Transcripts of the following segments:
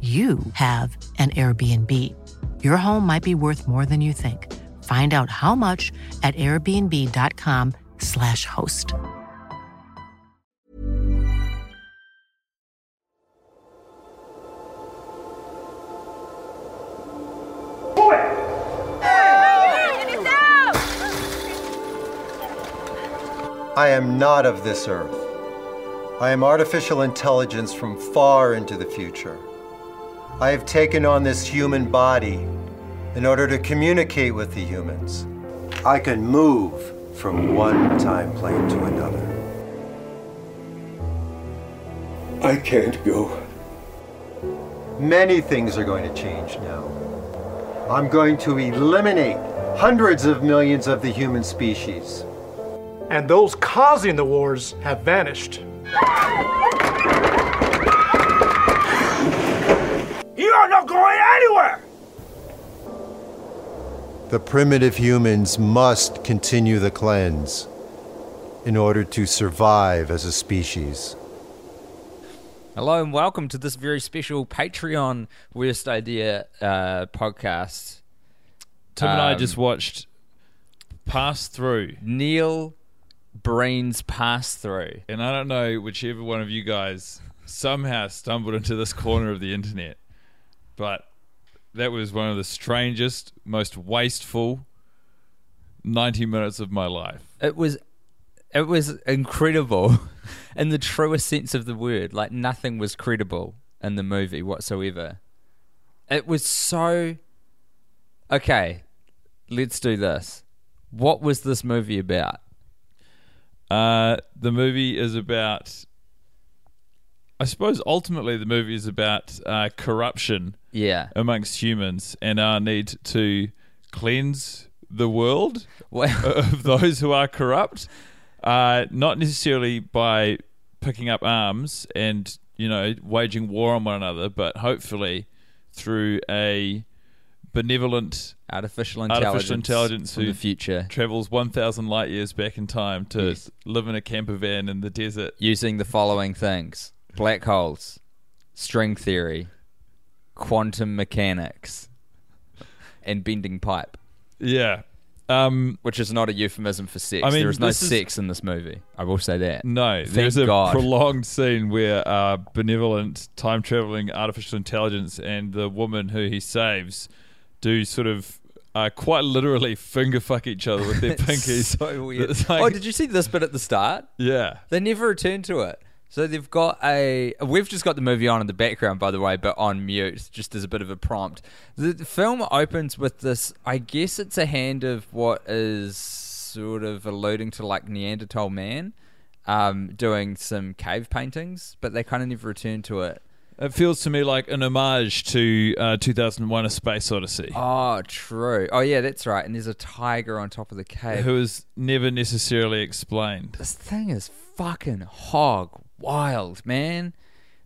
you have an Airbnb. Your home might be worth more than you think. Find out how much at airbnb.com/slash host. I am not of this earth. I am artificial intelligence from far into the future. I have taken on this human body in order to communicate with the humans. I can move from one time plane to another. I can't go. Many things are going to change now. I'm going to eliminate hundreds of millions of the human species. And those causing the wars have vanished. You are not going anywhere! The primitive humans must continue the cleanse in order to survive as a species. Hello and welcome to this very special Patreon Worst Idea uh, podcast. Tim and I Um, just watched Pass Thru, Neil Breen's Pass Thru. and I don't know whichever one of you guys somehow stumbled into this corner of the internet, but that was one of the strangest, most wasteful 90 minutes of my life. It was it was incredible in the truest sense of the word. Like nothing was credible in the movie whatsoever. It was so Okay, let's do this. What was this movie about? Uh, the movie is about, I suppose, ultimately, the movie is about uh, corruption Yeah. amongst humans and our need to cleanse the world of those who are corrupt, uh, not necessarily by picking up arms and you know waging war on one another, but hopefully through a benevolent artificial intelligence, artificial intelligence from who the future. travels 1,000 light years back in time to Yes. live in a camper van in the desert. using the following things black holes, string theory, quantum mechanics, and bending pipe, Yeah. Um, which is not a euphemism for sex. I mean, there is no is- sex in this movie. I will say that. No, Thank there's a God. prolonged scene where uh, benevolent time traveling artificial intelligence and the woman who he saves do sort of uh, quite literally finger fuck each other with their pinkies. so weird. Like- oh, did you see this bit at the start? Yeah. They never return to it. So they've got a. We've just got the movie on in the background, by the way, but on mute, just as a bit of a prompt. The, film opens with this. I guess it's a hand of what is sort of alluding to like Neanderthal man, um, doing some cave paintings, but they kind of never return to it. It feels to me like an homage to uh, 2001: A Space Odyssey, Oh, true. Oh, yeah, that's right. And there's a tiger on top of the cave. who is never necessarily explained. this thing is fucking hog wild, man.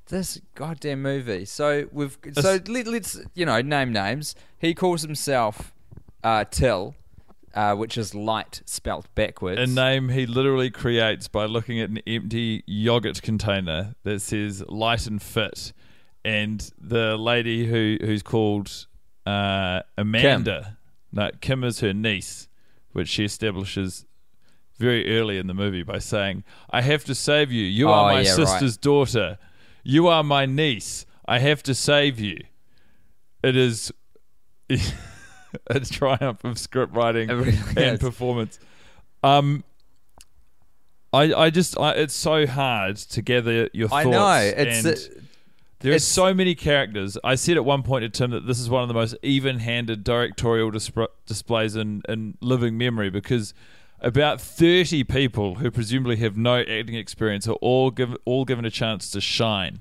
This goddamn movie. So we've so let, let's you know name names. He calls himself uh, Thgil, uh, which is light spelt backwards. A name he literally creates by looking at an empty yogurt container that says "light and fit," and the lady who who's called uh, Amanda. No, Kim is her niece. which she establishes very early in the movie by saying, "I have to save you. You Oh, are my yeah, right. sister's daughter. You are my niece. I have to save you." It is a triumph of script writing really and performance. Um, I I just I, it's so hard to gather your thoughts. I know it's. and there are so many characters. I said at one point to Tim that this is one of the most even-handed directorial dispr displays in, in living memory because about 30 people who presumably have no acting experience are all given all given a chance to shine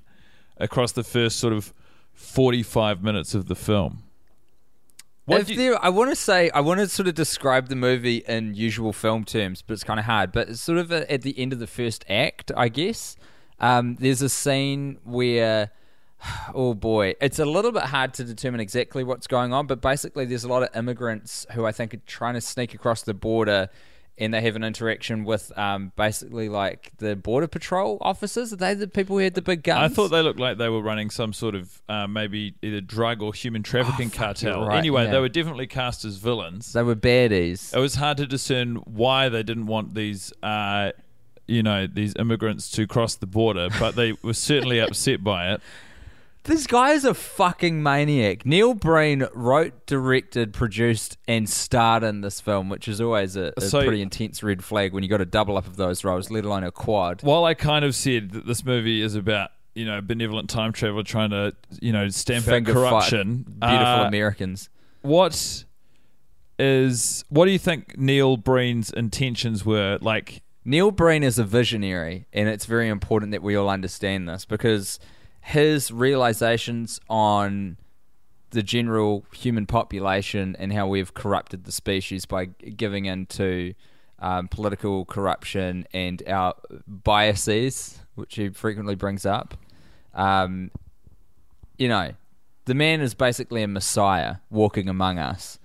across the first sort of 45 minutes of the film. What if you- there, I want to say, I want to sort of describe the movie in usual film terms, but it's kind of hard. But it's sort of at the end of the first act, I guess. Um, there's a scene where, oh boy, it's a little bit hard to determine exactly what's going on. But basically, there's a lot of immigrants who I think are trying to sneak across the border. And they have an interaction with um, basically like the border patrol officers. Are they the people who had the big guns? I thought they looked like they were running some sort of uh, maybe either drug or human trafficking Oh, cartel. right, anyway, yeah. they were definitely cast as villains. they were baddies. It was hard to discern why they didn't want these, uh, you know, these immigrants to cross the border, but they were certainly upset by it. This guy is a fucking maniac. Neil Breen wrote, directed, produced, and starred in this film, which is always a, a So- pretty intense red flag when you got a double up of those roles, let alone a quad. While I kind of said that this movie is about, you know, benevolent time traveler trying to, you know, stamp Finger out fight corruption, beautiful uh, Americans. what is what do you think Neil Breen's intentions were? Like, Neil Breen is a visionary, and it's very important that we all understand this because his realizations on the general human population and how we've corrupted the species by giving in to um, political corruption and our biases, which he frequently brings up. Um, you know, the man is basically a messiah walking among us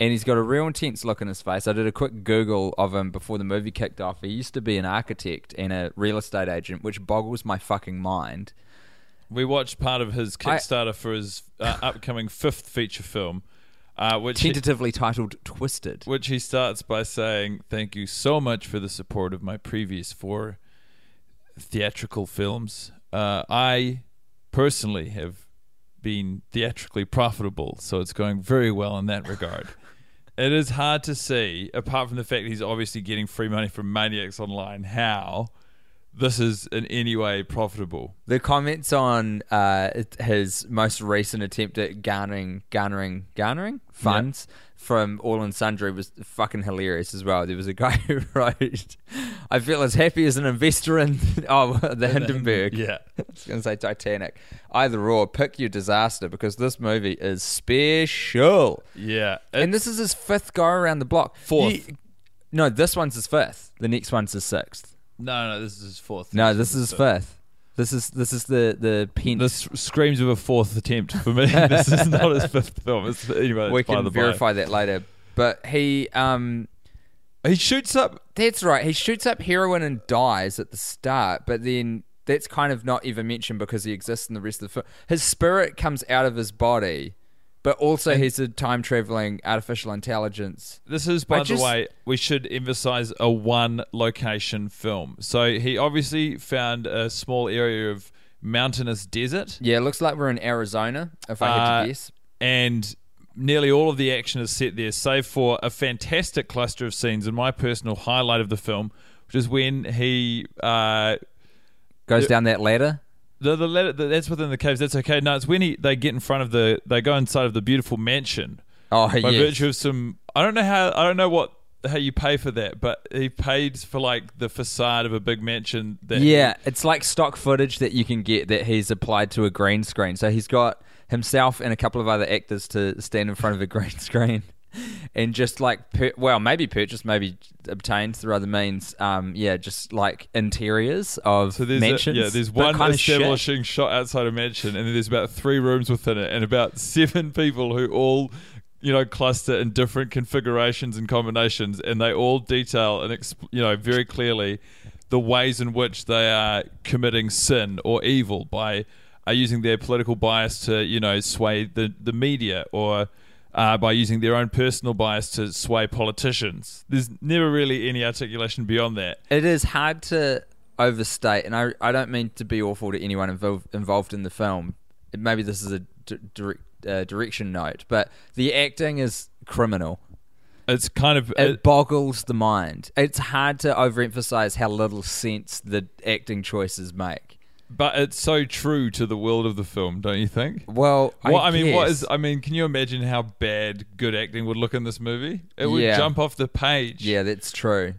and he's got a real intense look in his face. I did a quick Google of him before the movie kicked off. He used to be an architect and a real estate agent, which boggles my fucking mind. We watched part of his I- Kickstarter for his uh, upcoming fifth feature film, uh, which he- Tentatively titled Twisted. which he starts by saying, "Thank you so much for the support of my previous four theatrical films. Uh, I personally have been theatrically profitable, so it's going very well in that regard." It is hard to see, apart from the fact he's obviously getting free money from Maniacs Online, how this is in any way profitable. The comments on uh, his most recent attempt at garnering, garnering, garnering funds from All and Sundry was fucking hilarious as well. There was a guy who wrote, "I feel as happy as an investor in oh the Hindenburg." Yeah. I was going to say Titanic. Either or, pick your disaster because this movie is special. Yeah. and this is his fifth go around the block. Fourth. You- no, this one's his fifth. The next one's his sixth. No, no, this is his fourth. No, this is his fifth. This is this is the the pen. This screams of a fourth attempt for me. this is not his fifth film. It's, anyway, we it's by can the by. verify that later. But he um He shoots up. that's right. He shoots up heroin and dies at the start, but then that's kind of not even mentioned because he exists in the rest of the film. His spirit comes out of his body, but also he's a time traveling artificial intelligence. This is, by I just- the way, we should emphasize a one location film. So he obviously found a small area of mountainous desert, Yeah, it looks like we're in Arizona, if I had Uh, to guess. and nearly all of the action is set there, save for a fantastic cluster of scenes. And my personal highlight of the film, which is when he. Uh, Goes down that ladder. The, the letter that's within the caves. That's okay. No, it's when he they get in front of the they go inside of the beautiful mansion. Oh, by yes. virtue of some I don't know how I don't know what how you pay for that, but he paid for like the facade of a big mansion that Yeah, it's like stock footage that you can get that he's applied to a green screen. So he's got himself and a couple of other actors to stand in front of a green screen and just like, per- well, maybe purchased, maybe obtained through other means. Um, yeah, just like interiors of so there's a- mansions. yeah, there's one establishing shot outside a mansion, and then there's about three rooms within it, and about seven people who all, you know, cluster in different configurations and combinations, and they all detail and exp- you know very clearly the ways in which they are committing sin or evil by are using their political bias to you know sway the the media or uh, by using their own personal bias to sway politicians. There's never really any articulation beyond that. It is hard to overstate, and I, I don't mean to be awful to anyone involved involved in the film. Maybe this is a d- direct, uh, direction note, but the acting is criminal. It's kind of It it- boggles the mind. It's hard to overemphasize how little sense the acting choices make. But it's so true to the world of the film, don't you think? Well, What I, mean, what is? I mean, can you imagine how bad good acting would look in this movie? It would Yeah. jump off the page. Yeah, that's true.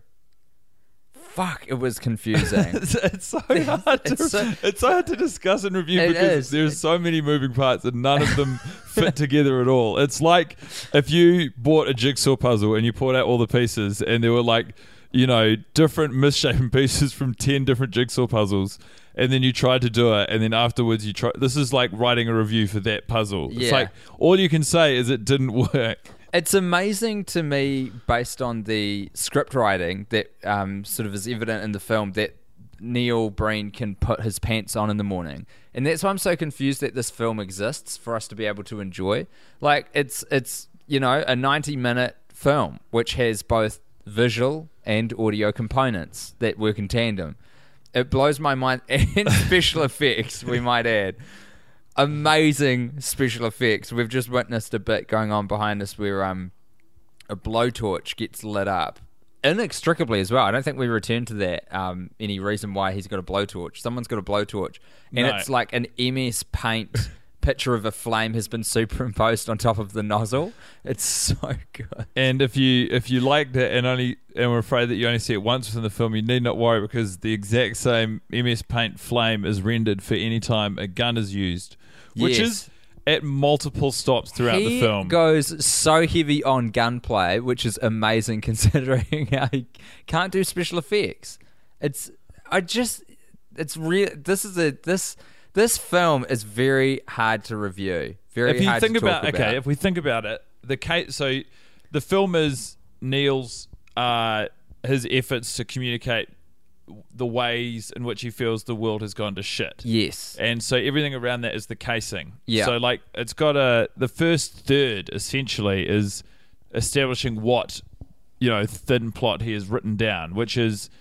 Fuck, it was confusing. it's, it's so hard to It's so- it's so hard to discuss and review It because is. there's so many moving parts and none of them fit together at all. It's like if you bought a jigsaw puzzle and you pulled out all the pieces and there were like you know different misshapen pieces from 10 different jigsaw puzzles and then you tried to do it and then afterwards you try this is like writing a review for that puzzle it's like all you can say is it didn't work It's amazing to me, based on the script writing that um, sort of is evident in the film, that Neil Breen can put his pants on in the morning, and that's why I'm so confused that this film exists for us to be able to enjoy. Like it's it's you know a 90 minute film which has both visual and audio components that work in tandem. It blows my mind, and special effects, we might add amazing special effects. We've just witnessed a bit going on behind us where um a blowtorch gets lit up inextricably as well. I don't think we returned to that. Um, any reason why he's got a blowtorch? Someone's got a blowtorch, and No. it's like an MS Paint picture of a flame has been superimposed on top of the nozzle. It's so good. And if you if you liked it and only and were afraid that you only see it once within the film, you need not worry because the exact same MS Paint flame is rendered for any time a gun is used, which Yes. is at multiple stops throughout he the film. goes so heavy on gunplay, which is amazing considering how he can't do special effects. It's I just it's real. This is a this this film is very hard to review. Very if you hard think to talk about, okay, if we think about it, the case so the film is Neil's uh, his efforts to communicate the ways in which he feels the world has gone to shit. yes, And so everything around that is the casing. Yeah. So like it's got a the first third essentially is establishing what you know thin plot he has written down, which is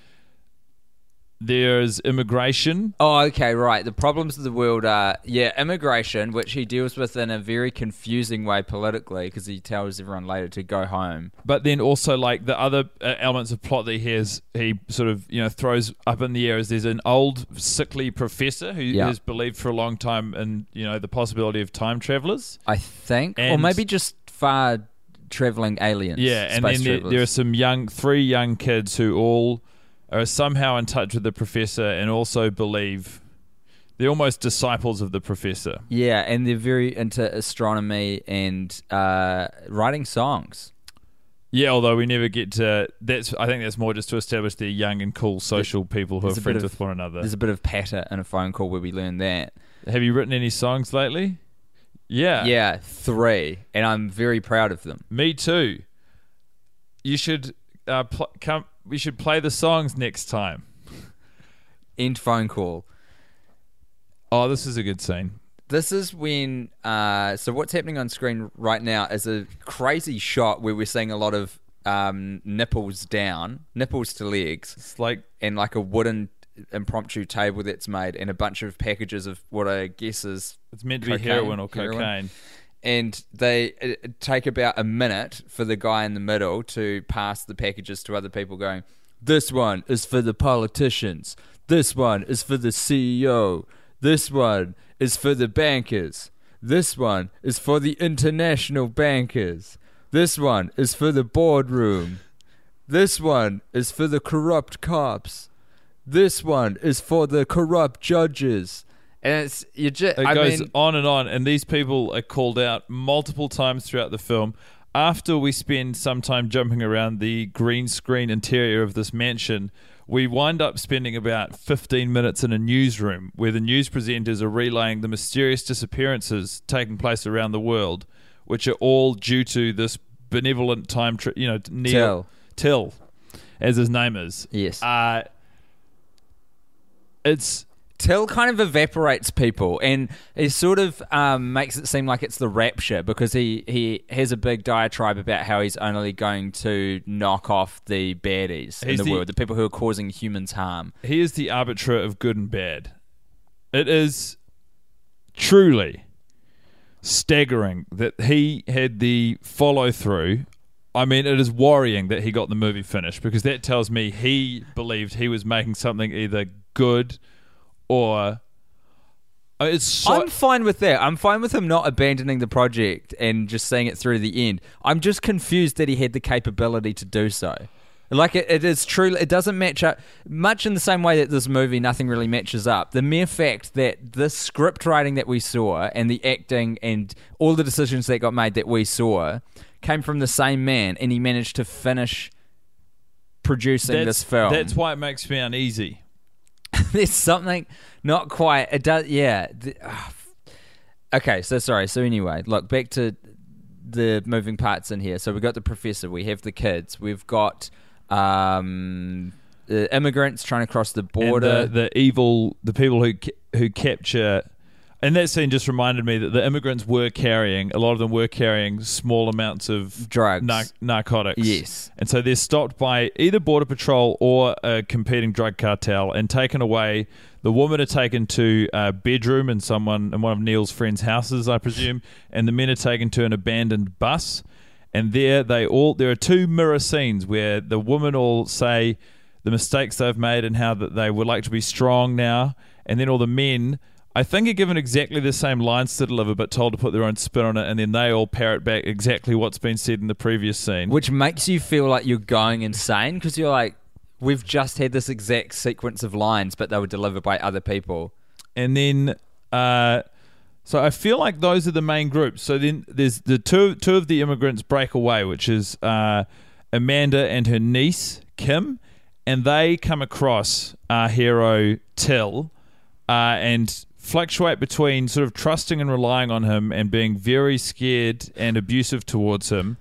there's immigration. Oh, okay, right. The problems of the world are, yeah, immigration, which he deals with in a very confusing way politically because he tells everyone later to go home. But then also like the other uh, elements of plot that he has, he sort of you know throws up in the air is there's an old sickly professor who Yeah. has believed for a long time in you know the possibility of time travelers. I think, or maybe just far traveling aliens. Yeah, and then there, there are some young, three young kids who all are somehow in touch with the professor and also believe they're almost disciples of the professor. Yeah, and they're very into astronomy and uh, writing songs. Yeah, although we never get to that's. I think that's more just to establish they're young and cool social people who are There's friends of- with one another. There's a bit of patter in a phone call where we learn that. Have you written any songs lately? Yeah, Yeah, three, and I'm very proud of them. me too. You should uh, pl- come. We should play the songs next time. End phone call. Oh, this is a good scene. This is when. Uh, so what's happening on screen right now is a crazy shot where we're seeing a lot of um, nipples down, nipples to legs, It's like and like a wooden impromptu table that's made, and a bunch of packages of what I guess is it's meant to be heroin or heroin. And they it take about a minute for the guy in the middle to pass the packages to other people going this one is for the politicians. This one is for the ceo this one is for the bankers. This one is for the international bankers. This one is for the boardroom. This one is for the corrupt cops. This one is for the corrupt judges and it's you just It I goes mean, on and on, and these people are called out multiple times throughout the film. After we spend some time jumping around the green screen interior of this mansion, we wind up spending about 15 minutes in a newsroom where the news presenters are relaying the mysterious disappearances taking place around the world, which are all due to this benevolent time, tri- you know, Neil Thgil, as his name is. Yes. Uh, it's Thgil kind of evaporates people, and he sort of um, makes it seem like it's the rapture because he he has a big diatribe about how he's only going to knock off the baddies in the, the- world, the people who are causing humans harm. he is the arbiter of good and bad. It is truly staggering that he had the follow through. I mean, it is worrying that he got the movie finished because that tells me he believed he was making something either good or. Uh, It's so, I'm fine with that. I'm fine with him not abandoning the project and just seeing it through to the end. I'm just confused that he had the capability to do so. Like it, it is true. It doesn't match up much in the same way that this movie. Nothing really matches up. The mere fact that the script writing that we saw and the acting and all the decisions that got made that we saw came from the same man, and he managed to finish producing that's, this film. That's why it makes me uneasy. There's something not quite. It does. Yeah. Ah, okay. So sorry. So anyway, look back to the moving parts in here. So we got the professor. We have the kids. We've got um, the immigrants trying to cross the border. And the, the evil, the people who who capture. And that scene just reminded me that the immigrants were carrying, a lot of them were carrying small amounts of Drugs. nar- narcotics. Yes. And so they're stopped by either Border Patrol or a competing drug cartel and taken away. The women are taken to a bedroom in someone in one of Neil's friends' houses, I presume, and the men are taken to an abandoned bus. And there they all there are two mirror scenes where the women all say the mistakes they've made and how that they would like to be strong now, and then all the men I think are given exactly the same lines to deliver, but told to put their own spin on it, and then they all parrot back exactly what's been said in the previous scene. which makes you feel like you're going insane because you're like, we've just had this exact sequence of lines, but they were delivered by other people. and then uh, so I feel like those are the main groups. So then there's the two two of the immigrants break away, which is uh, Amanda and her niece Kim, and they come across our hero Till, uh, and fluctuate between sort of trusting and relying on him and being very scared and abusive towards him.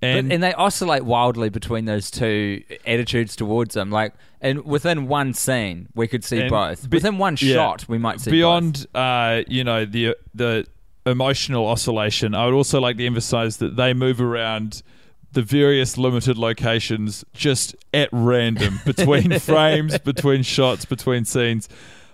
And, but, and they oscillate wildly between those two attitudes towards him. Like, and within one scene, we could see both. be- within one yeah. shot, we might see beyond uh, you know the the emotional oscillation. I would also like to emphasize that they move around the various limited locations just at random between frames, between shots, between scenes.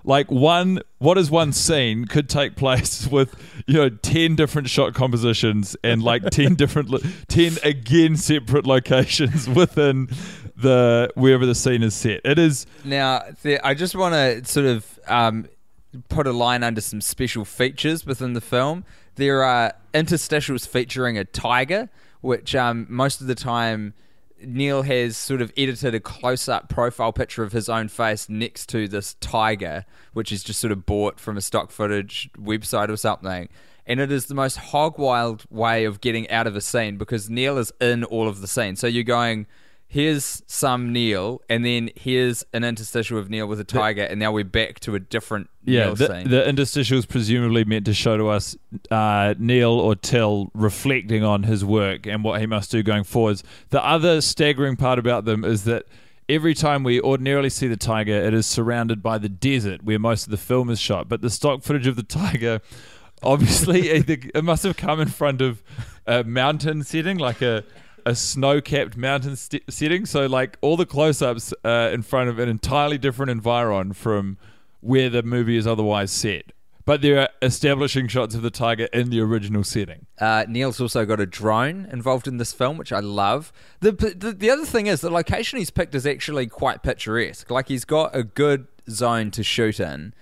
Like one, what is one scene could take place with you know ten different shot compositions and like ten different, lo- ten again separate locations within the wherever the scene is set. It is. Now, the, I just want to sort of um, put a line under some special features within the film. There are interstitials featuring a tiger, which um, most of the time Neil has sort of edited a close up profile picture of his own face next to this tiger, which is just sort of bought from a stock footage website or something. And it is the most hog wild way of getting out of a scene because Neil is in all of the scenes. So you're going, here's some Neil, and then here's an interstitial of Neil with a tiger, and now we're back to a different Yeah, Neil the, scene. the interstitial is presumably meant to show to us uh, Neil or Thgil reflecting on his work and what he must do going forwards. The other staggering part about them is that every time we ordinarily see the tiger, it is surrounded by the desert where most of the film is shot. But the stock footage of the tiger, obviously, it must have come in front of a mountain setting, like a a snow-capped mountain st- setting. So, like all the close-ups uh, in front of an entirely different environ from where the movie is otherwise set. But there are establishing shots of the tiger in the original setting. Uh, Neil's also got a drone involved in this film, which I love. The, the the other thing is the location he's picked is actually quite picturesque. Like he's got a good zone to shoot in,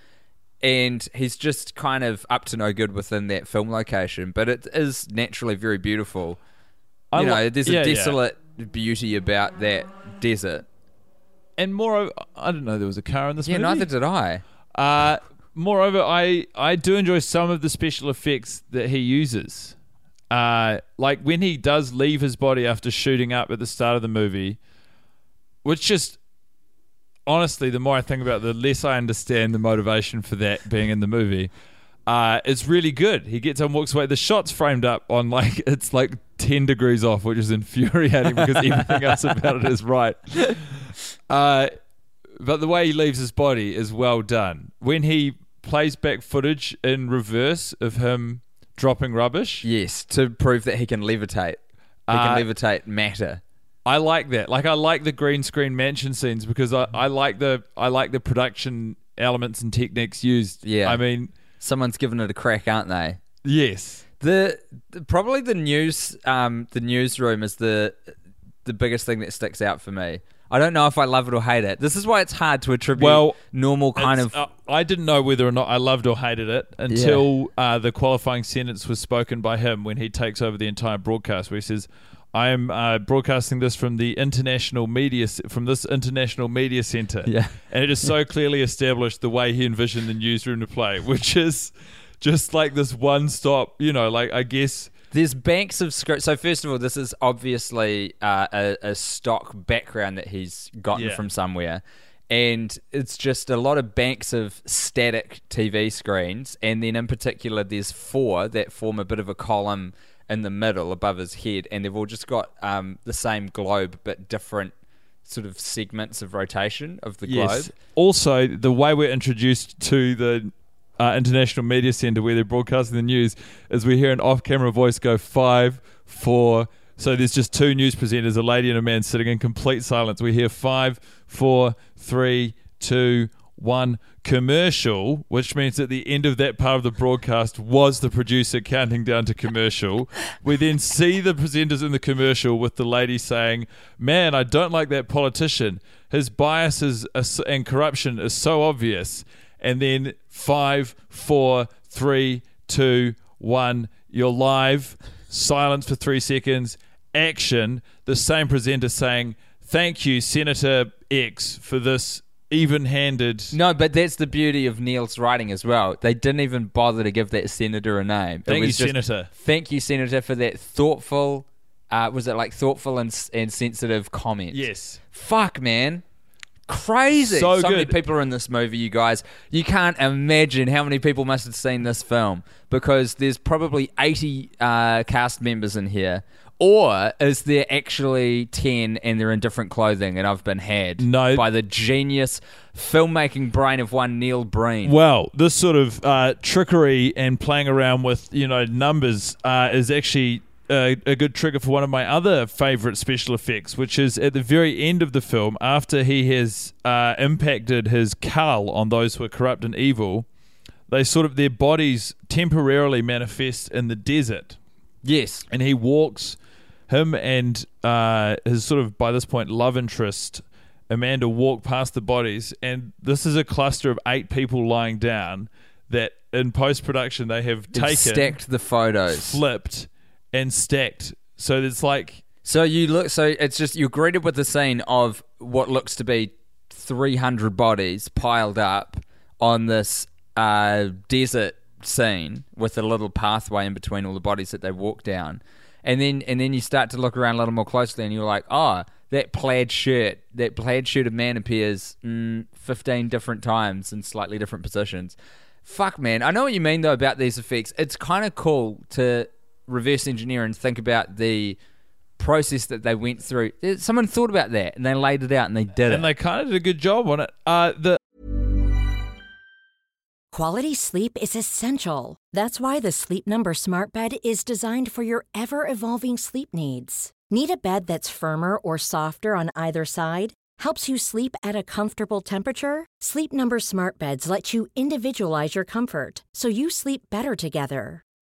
and he's just kind of up to no good within that film location. But it is naturally very beautiful. I You know, there's yeah, a yeah. desolate beauty about that desert. And moreover, I didn't know there was a car in this Yeah, movie. neither did I. Uh, moreover, I, I do enjoy some of the special effects that he uses. Uh, like when he does leave his body after shooting up at the start of the movie, which just honestly, the more I think about it, the less I understand the motivation for that being in the movie. Uh, it's really good. He gets on, walks away. The shot's framed up on like it's like ten degrees off, which is infuriating because everything else about it is right. Uh, but the way he leaves his body is well done. When he plays back footage in reverse of him dropping rubbish, Yes, to prove that he can levitate. He Uh, can levitate matter. I like that. Like I like the green screen mansion scenes because I, I like the I like the production elements and techniques used. Yeah. I mean, Someone's given it a crack, aren't they? yes. The, the probably the news um the newsroom is the the biggest thing that sticks out for me. I don't know if I love it or hate it. This is why it's hard to attribute Well, normal kind of uh, I didn't know whether or not I loved or hated it until uh, the qualifying sentence was spoken by him when he takes over the entire broadcast, where he says, "I am uh, broadcasting this from the international media from this international media center." Yeah. and it is so clearly established the way he envisioned the newsroom to play, which is just like this one stop. You know, like I guess. There's banks of script. So first of all, this is obviously uh, a, a stock background that he's gotten Yeah. from somewhere, and it's just a lot of banks of static TV screens, and then in particular, there's four that form a bit of a column in the middle above his head, and they've all just got um, the same globe but different sort of segments of rotation of the globe. Also, the way we're introduced to the uh, International Media Center where they're broadcasting the news is we hear an off-camera voice go five, four. So there's just two news presenters, a lady and a man, sitting in complete silence. We hear five, four, three, two, one commercial, which means at the end of that part of the broadcast was the producer counting down to commercial. We then see the presenters in the commercial with the lady saying, "Man, I don't like that politician. His biases and corruption is so obvious." And then five, four, three, two, one. You're live. Silence for three seconds. Action. The same presenter saying, "Thank you, Senator X, for this." Even-handed. No, but that's the beauty of Neil's writing as well. They didn't even bother to give that senator a name. It Thank you, just, Senator. Thank you, senator, for that thoughtful. Uh, was it like thoughtful and, and sensitive comment? Yes. Fuck, man. Crazy. So many good. people are in this movie, you guys. You can't imagine how many people must have seen this film because there's probably 80 uh, cast members in here. Or is there actually 10 and they're in different clothing and I've been had No. by the genius filmmaking brain of one Neil Breen? Well, this sort of uh, trickery and playing around with you know numbers uh, is actually a, a good trigger for one of my other favorite special effects, which is at the very end of the film after he has uh, impacted his cull on those who are corrupt and evil. They sort of their bodies temporarily manifest in the desert yes. and he walks him and uh, his sort of by this point love interest Amanda walk past the bodies and this is a cluster of eight people lying down that in post production they have They've taken stacked the photos. flipped and stacked so it's like So you look. So it's just you're greeted with the scene of what looks to be 300 bodies piled up on this uh, desert scene with a little pathway in between all the bodies that they walk down, and then and then you start to look around a little more closely, and you're like, oh, that plaid shirt, that plaid shirt of man appears mm, 15 different times in slightly different positions. Fuck, man. I know what you mean though about these effects. It's kind of cool to reverse engineer and think about the process that they went through. Someone thought about that and they laid it out and they did it. and they kind of did a good job on it uh, the Quality sleep is essential. That's why the Sleep Number Smart Bed is designed for your ever evolving sleep needs. Need a bed that's firmer or softer on either side? Helps you sleep at a comfortable temperature? Sleep Number Smart Beds let you individualize your comfort so you sleep better together.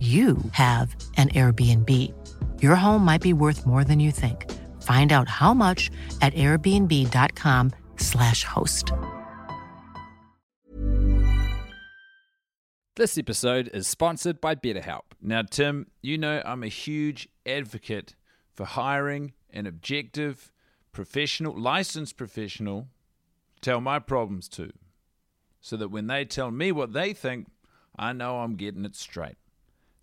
you have an Airbnb. your home might be worth more than you think. Find out how much at airbnb.com/slash host. This episode is sponsored by BetterHelp. Now, Tim, you know I'm a huge advocate for hiring an objective, professional, licensed professional to tell my problems to, so that when they tell me what they think, I know I'm getting it straight.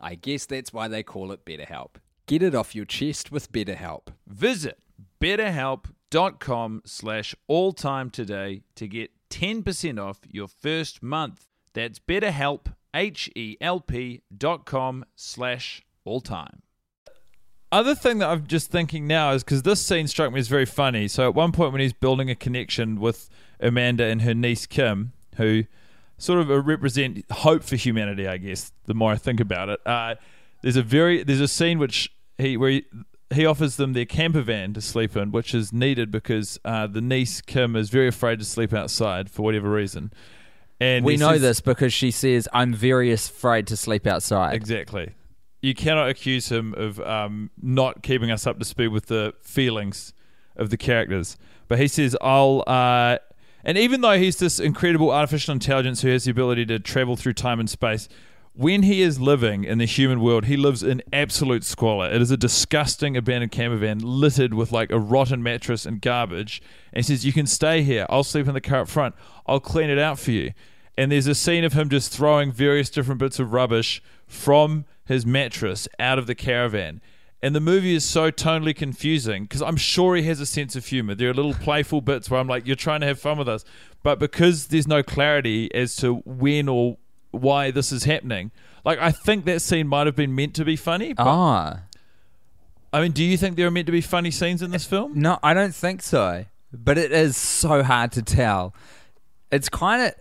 I guess that's why they call it BetterHelp. Get it off your chest with BetterHelp. Visit betterhelp.com slash alltime today to get 10% off your first month. That's betterhelp, H-E-L-P dot com slash alltime. Other thing that I'm just thinking now is because this scene struck me as very funny. So at one point when he's building a connection with Amanda and her niece Kim, who sort of represent hope for humanity, I guess. The more I think about it, uh, there's a very there's a scene which he where he, he offers them their camper van to sleep in, which is needed because uh, the niece Kim is very afraid to sleep outside for whatever reason. And we know says- this because she says, I'm very afraid to sleep outside. Exactly. You cannot accuse him of um, not keeping us up to speed with the feelings of the characters. But he says, I'll. Uh, and even though he's this incredible artificial intelligence who has the ability to travel through time and space, when he is living in the human world, he lives in absolute squalor. It is a disgusting abandoned camper van littered with like a rotten mattress and garbage. And he says, You can stay here. I'll sleep in the car up front. I'll clean it out for you. And there's a scene of him just throwing various different bits of rubbish from his mattress out of the caravan. And the movie is so tonally confusing because I'm sure he has a sense of humor. There are little playful bits where I'm like, you're trying to have fun with us. But because there's no clarity as to when or why this is happening, like, I think that scene might have been meant to be funny. But, Ah. I mean, do you think there are meant to be funny scenes in this film? No, I don't think so. But it is so hard to tell. It's kind of.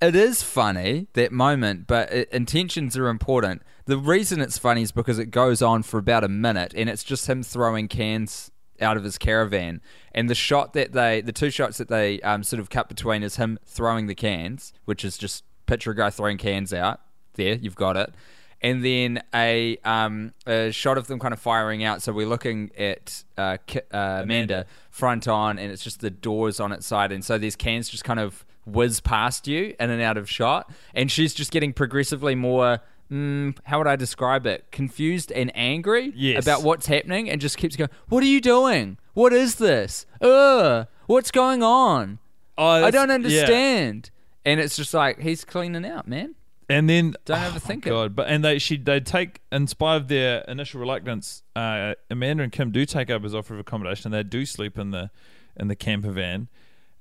It is funny, that moment, but it, intentions are important. The reason it's funny is because it goes on for about a minute and it's just him throwing cans out of his caravan. And the shot that they. The two shots that they um, sort of cut between is him throwing the cans, which is just picture a guy throwing cans out. There, you've got it. And then a, um, a shot of them kind of firing out. So we're looking at uh, uh, Amanda front on, and it's just the doors on its side. And so these cans just kind of whiz past you in and out of shot. And she's just getting progressively more, mm, how would I describe it? Confused and angry Yes. about what's happening, and just keeps going, What are you doing? What is this? Ugh, what's going on? Oh, I don't yeah. understand. And it's just like, he's cleaning out, man. And then Don't oh overthink it. God, but and they she they take in spite of their initial reluctance, uh, Amanda and Kim do take up his offer of accommodation. They do sleep in the in the camper van,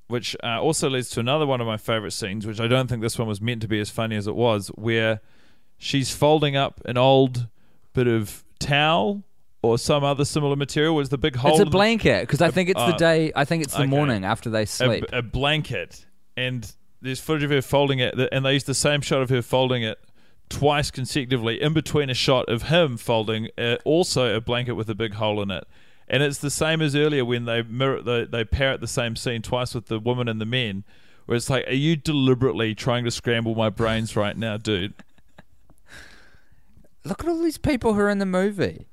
which uh, also leads to another one of my favorite scenes, which I don't think this one was meant to be as funny as it was, where she's folding up an old bit of towel or some other similar material. Was the big hole? In it? It's a blanket because I think it's the uh, day. I think it's the okay. morning after they sleep. a blanket, and there's footage of her folding it, and they use the same shot of her folding it twice consecutively, in between a shot of him folding uh, also a blanket with a big hole in it. And it's the same as earlier when they mirror, they, they parrot the same scene twice with the woman and the men, where it's like, are you deliberately trying to scramble my brains right now, dude? Look at all these people who are in the movie.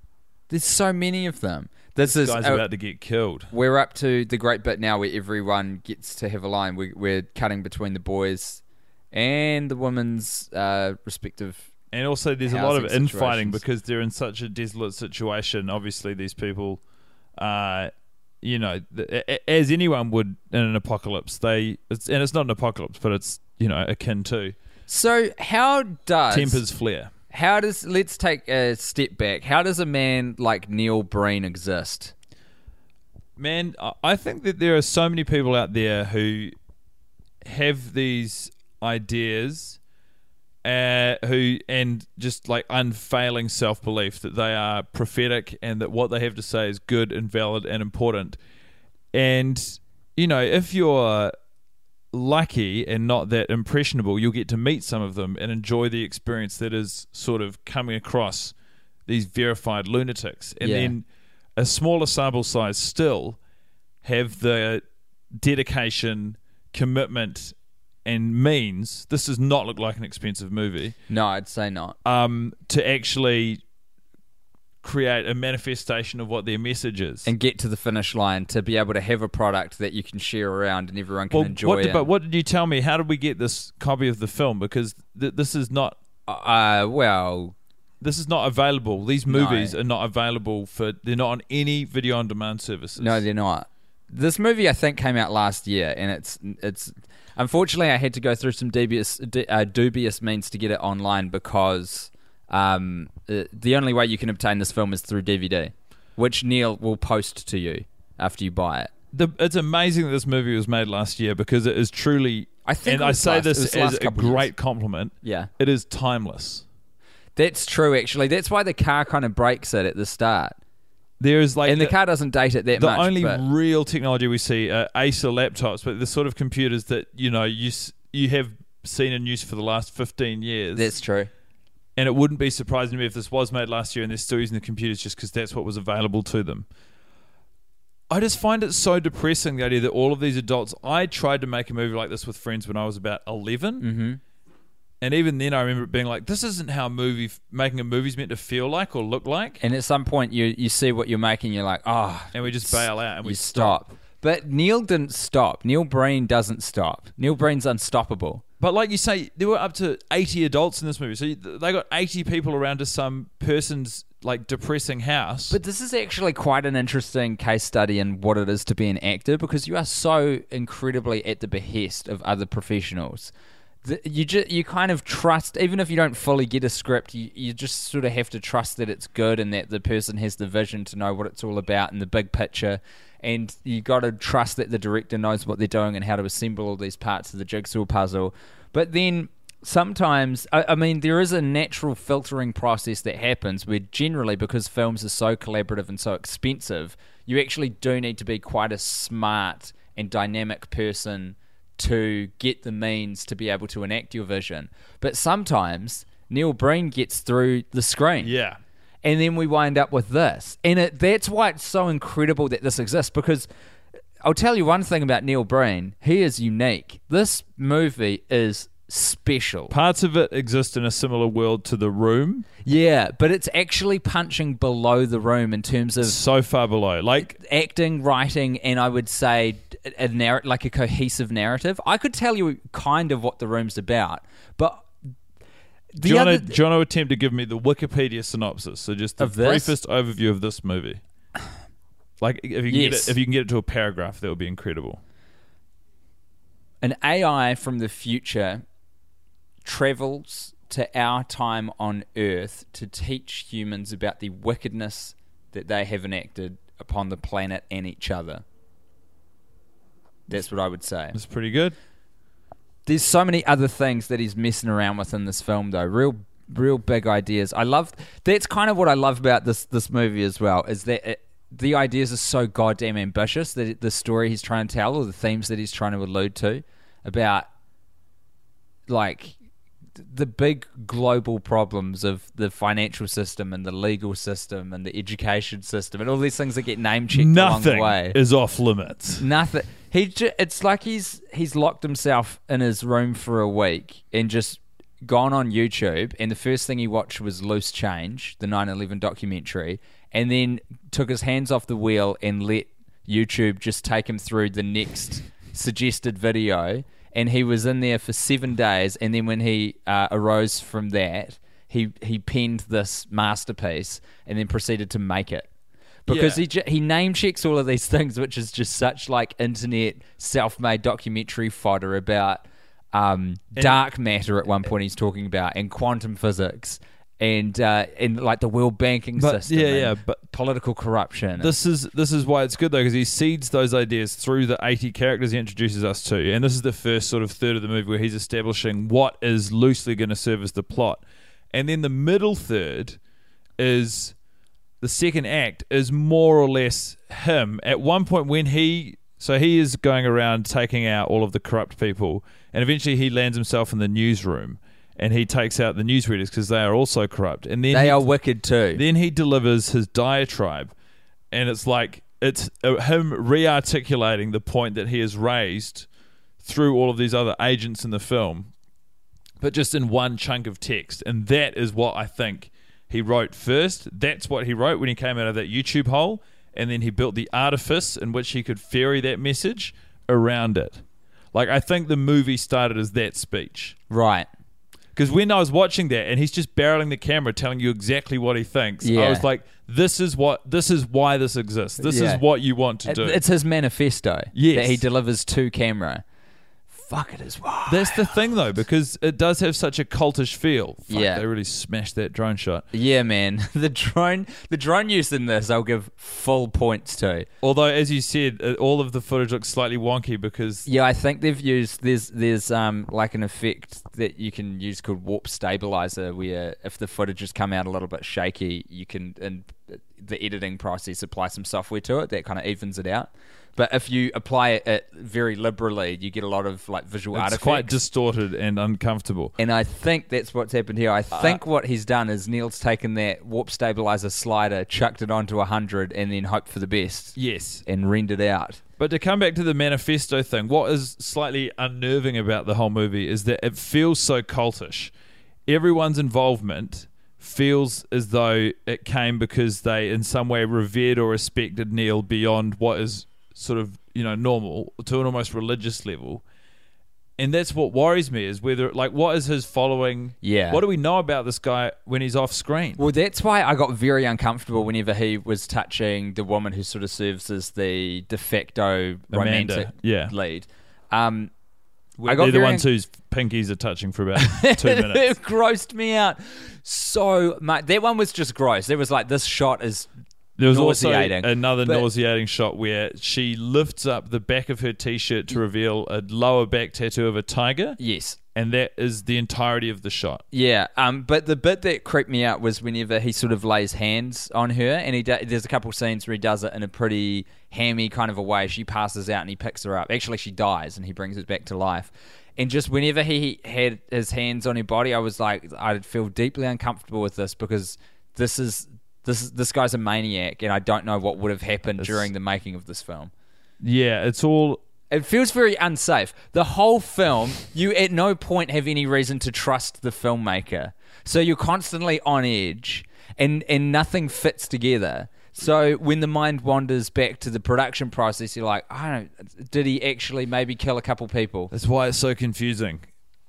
There's so many of them. This is Guy's uh, about to get killed. we're up to the great bit now where everyone gets to have a line. We, we're cutting between the boys and the women's uh, respective. And also, there's a lot of infighting situations. because they're in such a desolate situation. Obviously, these people, uh, you know, as anyone would in an apocalypse, they it's, and it's not an apocalypse, but it's you know akin to So how does tempers flare. How does let's take a step back. How does a man like Neil Breen exist? Man, I think that there are so many people out there who have these ideas uh, who and just like unfailing self belief that they are prophetic and that what they have to say is good and valid and important. And you know, if you're lucky and not that impressionable, you'll get to meet some of them and enjoy the experience that is sort of coming across these verified lunatics. And Yeah. then a smaller sample size still have the dedication, commitment, and means. This does not look like an expensive movie. No, I'd say not. Um, to actually create a manifestation of what their message is. And get to the finish line to be able to have a product that you can share around and everyone can well, enjoy. what did, but what did you tell me? How did we get this copy of the film? Because th- this is not uh, well, this is not available. These movies are not available for. They're not on any video on demand services. No, they're not. This movie I think came out last year, and it's it's unfortunately I had to go through some dubious uh, dubious means to get it online because um, uh, the only way you can obtain this film is through DVD, which Neil will post to you after you buy it. the, it's amazing that this movie was made last year because it is truly. I think and I say last- this as a great years. compliment. Yeah. it is timeless. That's true, actually. That's why the car kind of breaks it at the start, There is like and the car doesn't date it that the much. only but- real technology we see are Acer laptops, but the sort of computers that you know you you have seen in use for the last fifteen years. that's true. and it wouldn't be surprising to me if this was made last year and they're still using the computers just because that's what was available to them. I just find it so depressing the idea that all of these adults. I tried to make a movie like this with friends when I was about 11 Mm-hmm. And even then I remember it being like, "This isn't how movie making a movie's meant to feel like or look like," And at some point, you you see what you're making, you're like, oh, and we just bail out and we you stop. But Neil didn't stop. Neil Breen doesn't stop. Neil Breen's unstoppable. But like you say, there were up to 80 adults in this movie. So they got 80 people around to some person's like depressing house. But this is actually quite an interesting case study in what it is to be an actor because you are so incredibly at the behest of other professionals. You just you kind of trust, even if you don't fully get a script, you, you just sort of have to trust that it's good and that the person has the vision to know what it's all about in the big picture. And you got to trust that the director knows what they're doing and how to assemble all these parts of the jigsaw puzzle. But then sometimes I, I mean there is a natural filtering process that happens where generally because films are so collaborative and so expensive you actually do need to be quite a smart and dynamic person to get the means to be able to enact your vision but sometimes neil breen gets through the screen yeah. and then we wind up with this. And it, that's why it's so incredible that this exists because I'll tell you one thing about Neil Breen. He is unique. This movie is special. Parts of it exist in a similar world to The Room, Yeah, but it's actually punching below the room in terms of so far below. Like acting, writing, and I would say a, narr- like a cohesive narrative. I could tell you kind of what the room's about, but the do you, other want to, do you want to attempt to give me the Wikipedia synopsis? So just the Of this? briefest overview of this movie. Like if you can Yes. get it, if you can get it to a paragraph, that would be incredible. an AI from the future travels to our time on Earth to teach humans about the wickedness that they have enacted upon the planet and each other. That's what I would say. It's pretty good. There's so many other things that he's messing around with in this film, though. Real, real big ideas. I love. That's kind of what I love about this this movie as well. Is that it, the ideas are so goddamn ambitious that the story he's trying to tell, or the themes that he's trying to allude to, about like the big global problems of the financial system and the legal system and the education system and all these things that get name checked Nothing the way. is off limits. Nothing. He. Ju- it's like he's he's locked himself in his room for a week and just gone on YouTube. And the first thing he watched was Loose Change, the 9/11 documentary, and then took his hands off the wheel and let YouTube just take him through the next suggested video. And he was in there for seven days. And then when he uh, arose from that, he he penned this masterpiece and then proceeded to make it because Yeah. he ju- he name checks all of these things, which is just such like internet self-made documentary fodder about um, dark matter. At one point, he's talking about and quantum physics, and uh, and like the world banking But- system. yeah, yeah, but- political corruption. This is this is why it's good though because he seeds those ideas through the 80 characters he introduces us to and this is the first sort of third of the movie where he's establishing what is loosely going to serve as the plot and then the middle third is the second act is more or less him at one point when he so he is going around taking out all of the corrupt people and eventually he lands himself in the newsroom and he takes out the newsreaders because they are also corrupt and then they he- are wicked too. then he delivers his diatribe, and it's like it's uh, him re-articulating the point that he has raised through all of these other agents in the film, but just in one chunk of text, and that is what I think he wrote first. That's what he wrote when he came out of that YouTube hole, and then he built the artifice in which he could ferry that message around it. Like I think the movie started as that speech. right. Because when I was watching that and he's just barreling the camera, telling you exactly what he thinks, I was like, "This is what. This is why this exists. This Yeah. is what you want to do." It's his manifesto Yes. that he delivers to camera. Fuck it as well. That's the thing, though, because it does have such a cultish feel. Fuck, Yeah. they really smashed that drone shot. Yeah, man. The drone, the drone use in this, I'll give full points to. Although, as you said, uh, all of the footage looks slightly wonky because Yeah, I think they've used there's there's um like an effect that you can use called warp stabilizer, where if the footage has come out a little bit shaky, you can in the editing process apply some software to it that kind of evens it out. But if you apply it, very liberally, you get a lot of like visual it's artifacts. quite distorted and uncomfortable. And I think that's what's happened here. I uh, think what he's done is Neil's taken that warp stabilizer slider, chucked it onto 100, and then hoped for the best Yes, and rendered out. But to come back to the manifesto thing, what is slightly unnerving about the whole movie is that it feels so cultish. Everyone's involvement feels as though it came because they in some way revered or respected Neil beyond what is sort of, you know, normal to an almost religious level. And that's what worries me is whether like what is his following Yeah. What do we know about this guy when he's off screen? Well, that's why I got very uncomfortable whenever he was touching the woman who sort of serves as the de facto Amanda, romantic yeah. lead. Um, I They're got the very ones whose pinkies are touching for about two minutes. it grossed me out so much. That one was just gross. There was like this shot is There was also another But- nauseating shot where she lifts up the back of her t-shirt to reveal a lower back tattoo of a tiger, yes. and that is the entirety of the shot. Yeah, um, but the bit that creeped me out was whenever he sort of lays hands on her, and he do- there's a couple scenes where he does it in a pretty hammy kind of a way. She passes out and he picks her up. Actually, she dies and he brings her back to life. And just whenever he had his hands on her body, I was like, I'd feel deeply uncomfortable with this because this is this this guy's a maniac, and I don't know what would have happened during the making of this film. Yeah, it's all It feels very unsafe. The whole film, you at no point have any reason to trust the filmmaker. So you're constantly on edge and, and nothing fits together. So when the mind wanders back to the production process, you're like, I don't did he actually maybe kill a couple people? that's why it's so confusing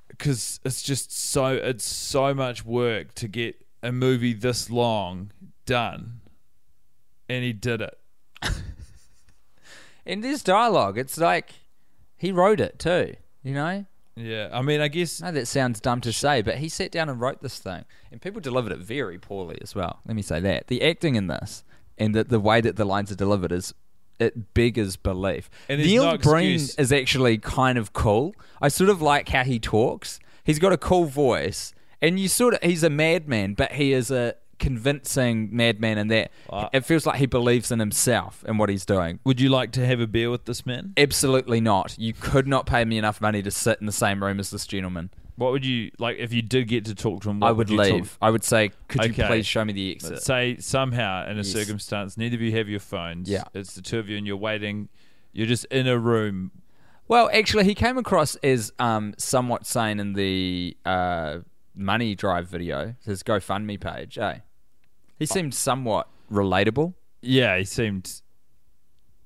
because it's just so it's so much work to get a movie this long done, and he did it. In this dialogue. It's like he wrote it too, you know? Yeah, I mean, I guess I know that sounds dumb to say, but he sat down and wrote this thing, and people delivered it very poorly as well. Let me say that the acting in this and the the way that the lines are delivered is it beggars belief. And Neil no Breen excuse. is actually kind of cool. I sort of like how he talks. He's got a cool voice, and you sort of he's a madman, but he is a convincing madman in that Uh, it feels like he believes in himself and what he's doing. would you like to have a beer with this man? Absolutely not. You could not pay me enough money to sit in the same room as this gentleman. What would you like if you did get to talk to him? I would you leave. Talk? I would say, could you please show me the exit? Say somehow in a Yes. circumstance, neither of you have your phones. Yeah. It's the two of you and you're waiting. You're just in a room. Well, actually, he came across as um, somewhat sane in the uh, Money Drive video, his GoFundMe page. Eh? He oh. seemed somewhat relatable. Yeah, he seemed.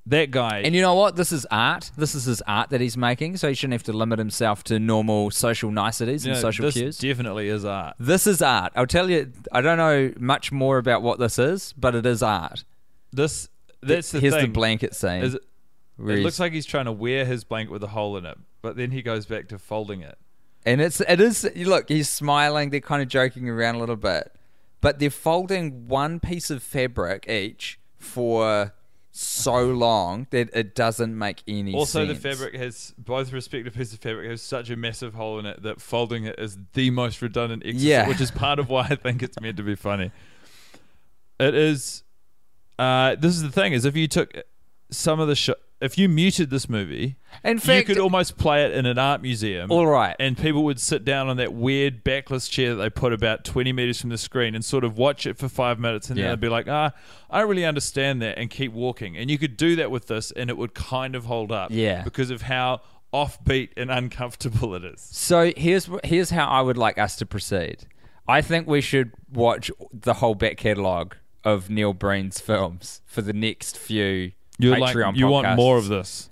That guy. And you know what? This is art. This is his art that he's making, so he shouldn't have to limit himself to normal social niceties and know, social this cues. definitely is art. this is art. I'll tell you, I don't know much more about what this is, but it is art. This. That's the Here's thing. the blanket scene. Is it, where it he's- looks like he's trying to wear his blanket with a hole in it, but then he goes back to folding it. And it's it is look, he's smiling, they're kind of joking around a little bit. But they're folding one piece of fabric each for so long that it doesn't make any sense. Also, sense. the fabric has both respective pieces of fabric has such a massive hole in it that folding it is the most redundant exercise, Yeah. which is part of why I think it's meant to be funny. It is. Uh, this is the thing: is if you took some of the sh- if you muted this movie, In you could almost play it in an art museum. All right. and people would sit down on that weird backless chair that they put about 20 meters from the screen and sort of watch it for five minutes and Yeah. then they'd be like, ah, I don't really understand that and keep walking. And you could do that with this and it would kind of hold up. Yeah. Because of how offbeat and uncomfortable it is. So here's here's how I would like us to proceed. I think we should watch the whole back catalogue of Neil Breen's films for the next few You're like, Patreon you want podcasts. more of this.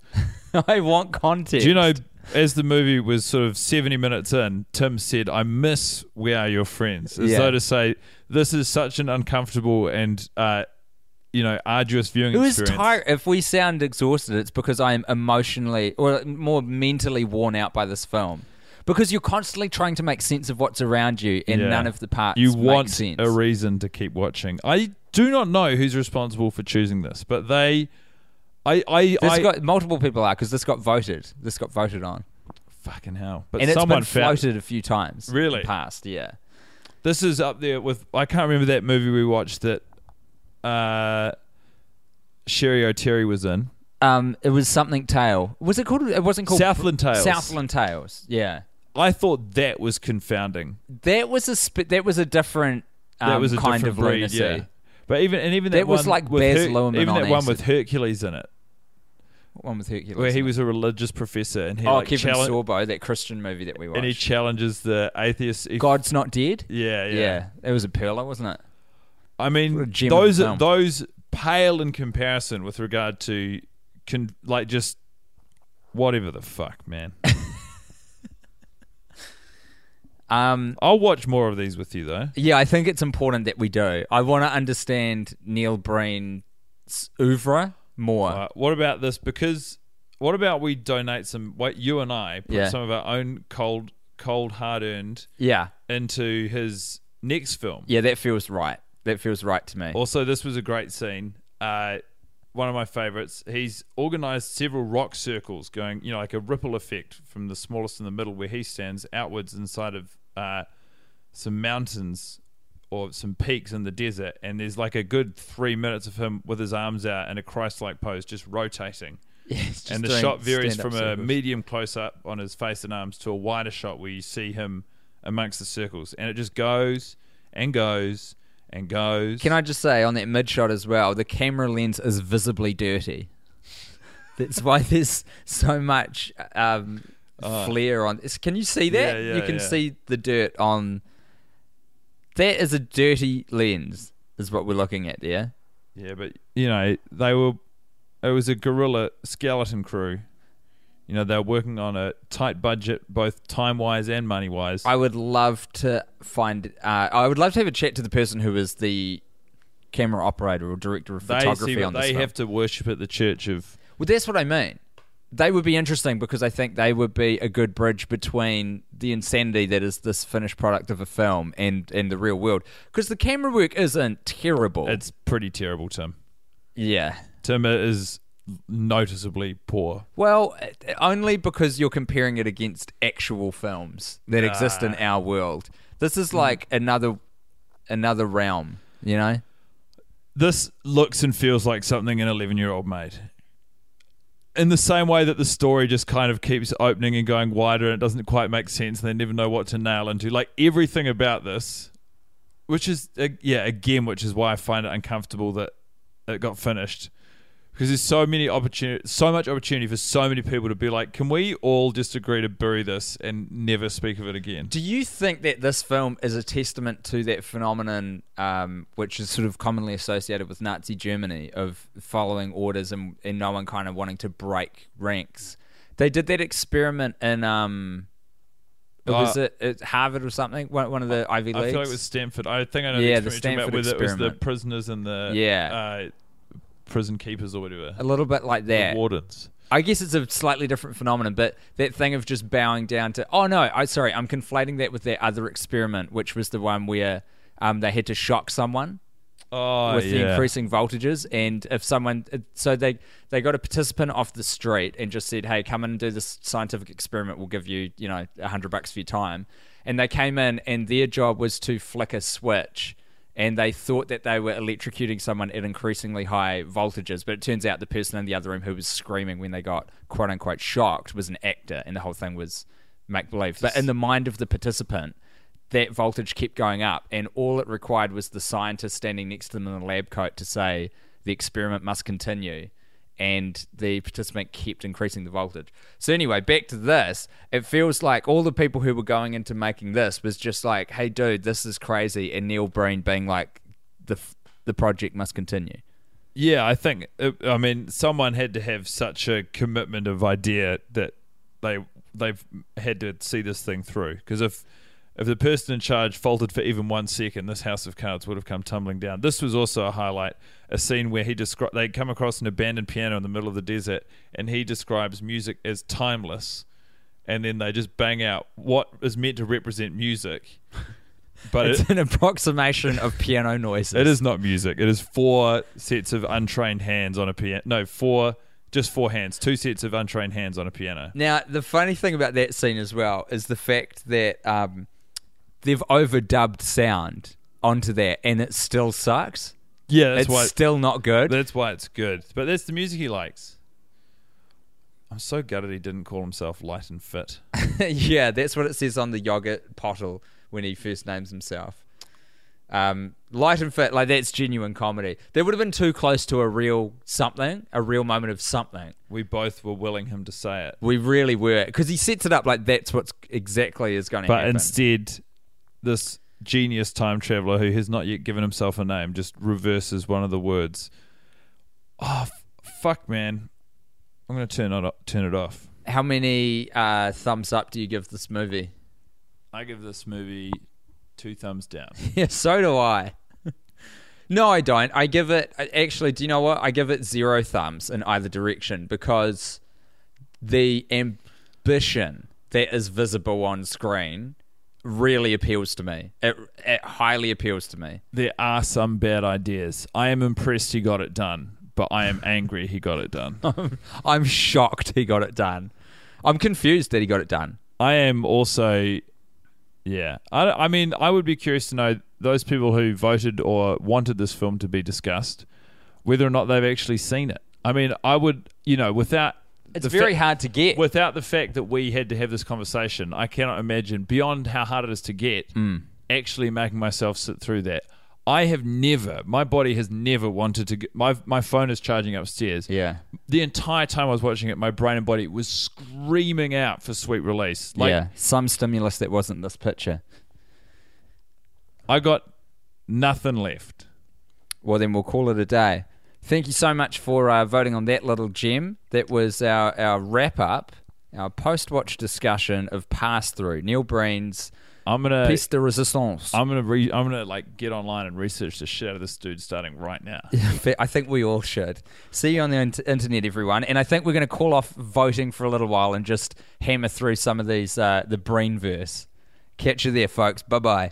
I want content. Do you know, as the movie was sort of 70 minutes in, Tim said, I miss We Are Your Friends. As Yeah. though to say, this is such an uncomfortable and, uh, you know, arduous viewing It was experience. tired. If we sound exhausted, it's because I am emotionally or more mentally worn out by this film. Because you're constantly trying to make sense of what's around you, and Yeah. none of the parts you make want sense. a reason to keep watching. I do not know who's responsible for choosing this, but they, I, I, this I got multiple people out because this got voted. This got voted on, fucking hell. But and it's someone been found floated a few times. Really? past, yeah. this is up there with. I can't remember that movie we watched that. Uh, Cheri Oteri was in Um, it was something Tale. Was it called? It wasn't called Southland Tales. Southland Tales. Yeah, I thought that was confounding. that was a sp- that was a different um, That was a kind different of breed, lunacy. yeah. But even and even that, That was one like with Baz Luhrmann even on that one with. Hercules in it, One with Hercules. where he was a religious professor and he oh, like Kevin challenge- Sorbo, that Christian movie that we watched. and he challenges the atheist. he- God's not dead. yeah, yeah, Yeah, it was a pearler, wasn't it? I What a mean, gem of a those film. those pale in comparison with regard to, con- like just whatever the fuck, man. Um, I'll watch more of these with you though. yeah, I think it's important that we do. I want to understand Neil Breen's oeuvre more. Uh, what about this? Because what about we donate some? What you and I put Yeah. some of our own cold, cold, hard earned Yeah, into his next film. yeah, that feels right. That feels right to me. Also, this was a great scene. Uh, one of my favorites. He's organized several rock circles going, you know, like a ripple effect from the smallest in the middle where he stands outwards inside of uh, some mountains or some peaks in the desert. And there's like a good three minutes of him with his arms out in a Christ like pose, just rotating. Yeah, just and the doing shot varies from a medium close up on his face and arms to a wider shot where you see him amongst the circles. And it just goes and goes and goes. Can I just say on that mid shot as well, the camera lens is visibly dirty. That's why there's so much um, flare on. Can you see that? Oh. Yeah, yeah, you can yeah. see the dirt on. That is a dirty lens, is what we're looking at there. Yeah, but you know, they were it was a guerrilla skeleton crew. You know, they were working on a tight budget, both time wise and money wise. I would love to find. Uh, I would love to have a chat to the person who is the camera operator or director of They photography see, on this they film. have to worship at the church of Well, that's what I mean. They would be interesting because I think they would be a good bridge between the insanity that is this finished product of a film and, and the real world. Because the camera work isn't terrible. it's pretty terrible, Tim. yeah. Tim is noticeably poor. Well, only because you're comparing it against actual films that exist in ah. our world. This is mm. like another another realm, you know? This looks and feels like something an 11 year old made. In the same way that the story just kind of keeps opening and going wider and it doesn't quite make sense and they never know what to nail into. Like everything about this, which is, yeah, again, which is why I find it uncomfortable that it got finished. Because there's so many opportunity, so much opportunity for so many people to be like, can we all just agree to bury this and never speak of it again? Do you think that this film is a testament to that phenomenon, um, which is sort of commonly associated with Nazi Germany, of following orders and, and no one kind of wanting to break ranks? They did that experiment in, um, was Uh, it Harvard or something? One, one of the Ivy Leagues. I feel like it was Stanford. I think I know Yeah, the the experiment you're talking about Stanford where it was the prisoners and the Yeah. uh, prison keepers or whatever. a little bit like The that. wardens. I guess it's a slightly different phenomenon, but that thing of just bowing down to oh no, I sorry, I'm conflating that with that other experiment, which was the one where um, they had to shock someone Oh, with the yeah. increasing voltages. And if someone, so they they got a participant off the street and just said, "Hey, come in and do this scientific experiment. We'll give you, you know, a hundred bucks for your time." And they came in, and their job was to flick a switch. And they thought that they were electrocuting someone at increasingly high voltages, but it turns out the person in the other room who was screaming when they got quote unquote shocked was an actor, and the whole thing was make believe. But in the mind of the participant, that voltage kept going up, and all it required was the scientist standing next to them in a lab coat to say the experiment must continue, and the participant kept increasing the voltage. So anyway, back to this, it feels like all the people who were going into making this was just like, "Hey, dude, this is crazy," and Neil Breen being like, "the the project must continue." Yeah, I think. uh, I mean, someone had to have such a commitment of idea that they they've had to see this thing through. Because if if the person in charge faltered for even one second, this house of cards would have come tumbling down. This was also a highlight, a scene where he descri- they come across an abandoned piano in the middle of the desert, and he describes music as timeless, and then they just bang out what is meant to represent music. But It's it, an approximation of piano noises. it is not music. It is four sets of untrained hands on a piano. No, four, just four hands. Two sets of untrained hands on a piano. Now, the funny thing about that scene as well is the fact that um, they've overdubbed sound onto there, and it still sucks. Yeah, that's why it's why. still not good. that's why it's good. But that's the music he likes. I'm so gutted he didn't call himself light and fit. yeah, that's what it says on the yogurt bottle when he first names himself. Um, light and fit, like that's genuine comedy. That would have been too close to a real something, a real moment of something. We both were willing him to say it, We really were because he sets it up like that's what's exactly is going to but instead, this genius time traveler who has not yet given himself a name just reverses one of the words. Oh f- fuck, man! I'm gonna turn it o- turn it off. How many uh, thumbs up do you give this movie? I give this movie two thumbs down. Yeah, so do I. no, I don't. I give it actually. Do you know what? I give it zero thumbs in either direction because the ambition that is visible on screen really appeals to me. It, it highly appeals to me. there are some bad ideas. I am impressed he got it done, but I am angry he got it done. I'm shocked he got it done. I'm confused that he got it done. I am also, yeah. I, I mean, I would be curious to know those people who voted or wanted this film to be discussed, whether or not they've actually seen it. I mean, I would, you know, without It's very fa- hard to get. Without the fact that we had to have this conversation, I cannot imagine beyond how hard it is to get Mm. actually making myself sit through that. I have never, my body has never wanted to. Get, my my phone is charging upstairs. yeah. The entire time I was watching it, my brain and body was screaming out for sweet release. Like yeah. Some stimulus that wasn't this picture. I got nothing left. Well, then we'll call it a day. Thank you so much for uh, voting on that little gem. That was our, our wrap up, our post watch discussion of Pass Thru, Neil Breen's I'm gonna. Piece de Resistance. I'm gonna. Re, I'm gonna like get online and research the shit out of this dude starting right now. I think we all should. See you on the int- internet, everyone. And I think we're going to call off voting for a little while and just hammer through some of these, uh, the Breen verse. Catch you there, folks. Bye bye.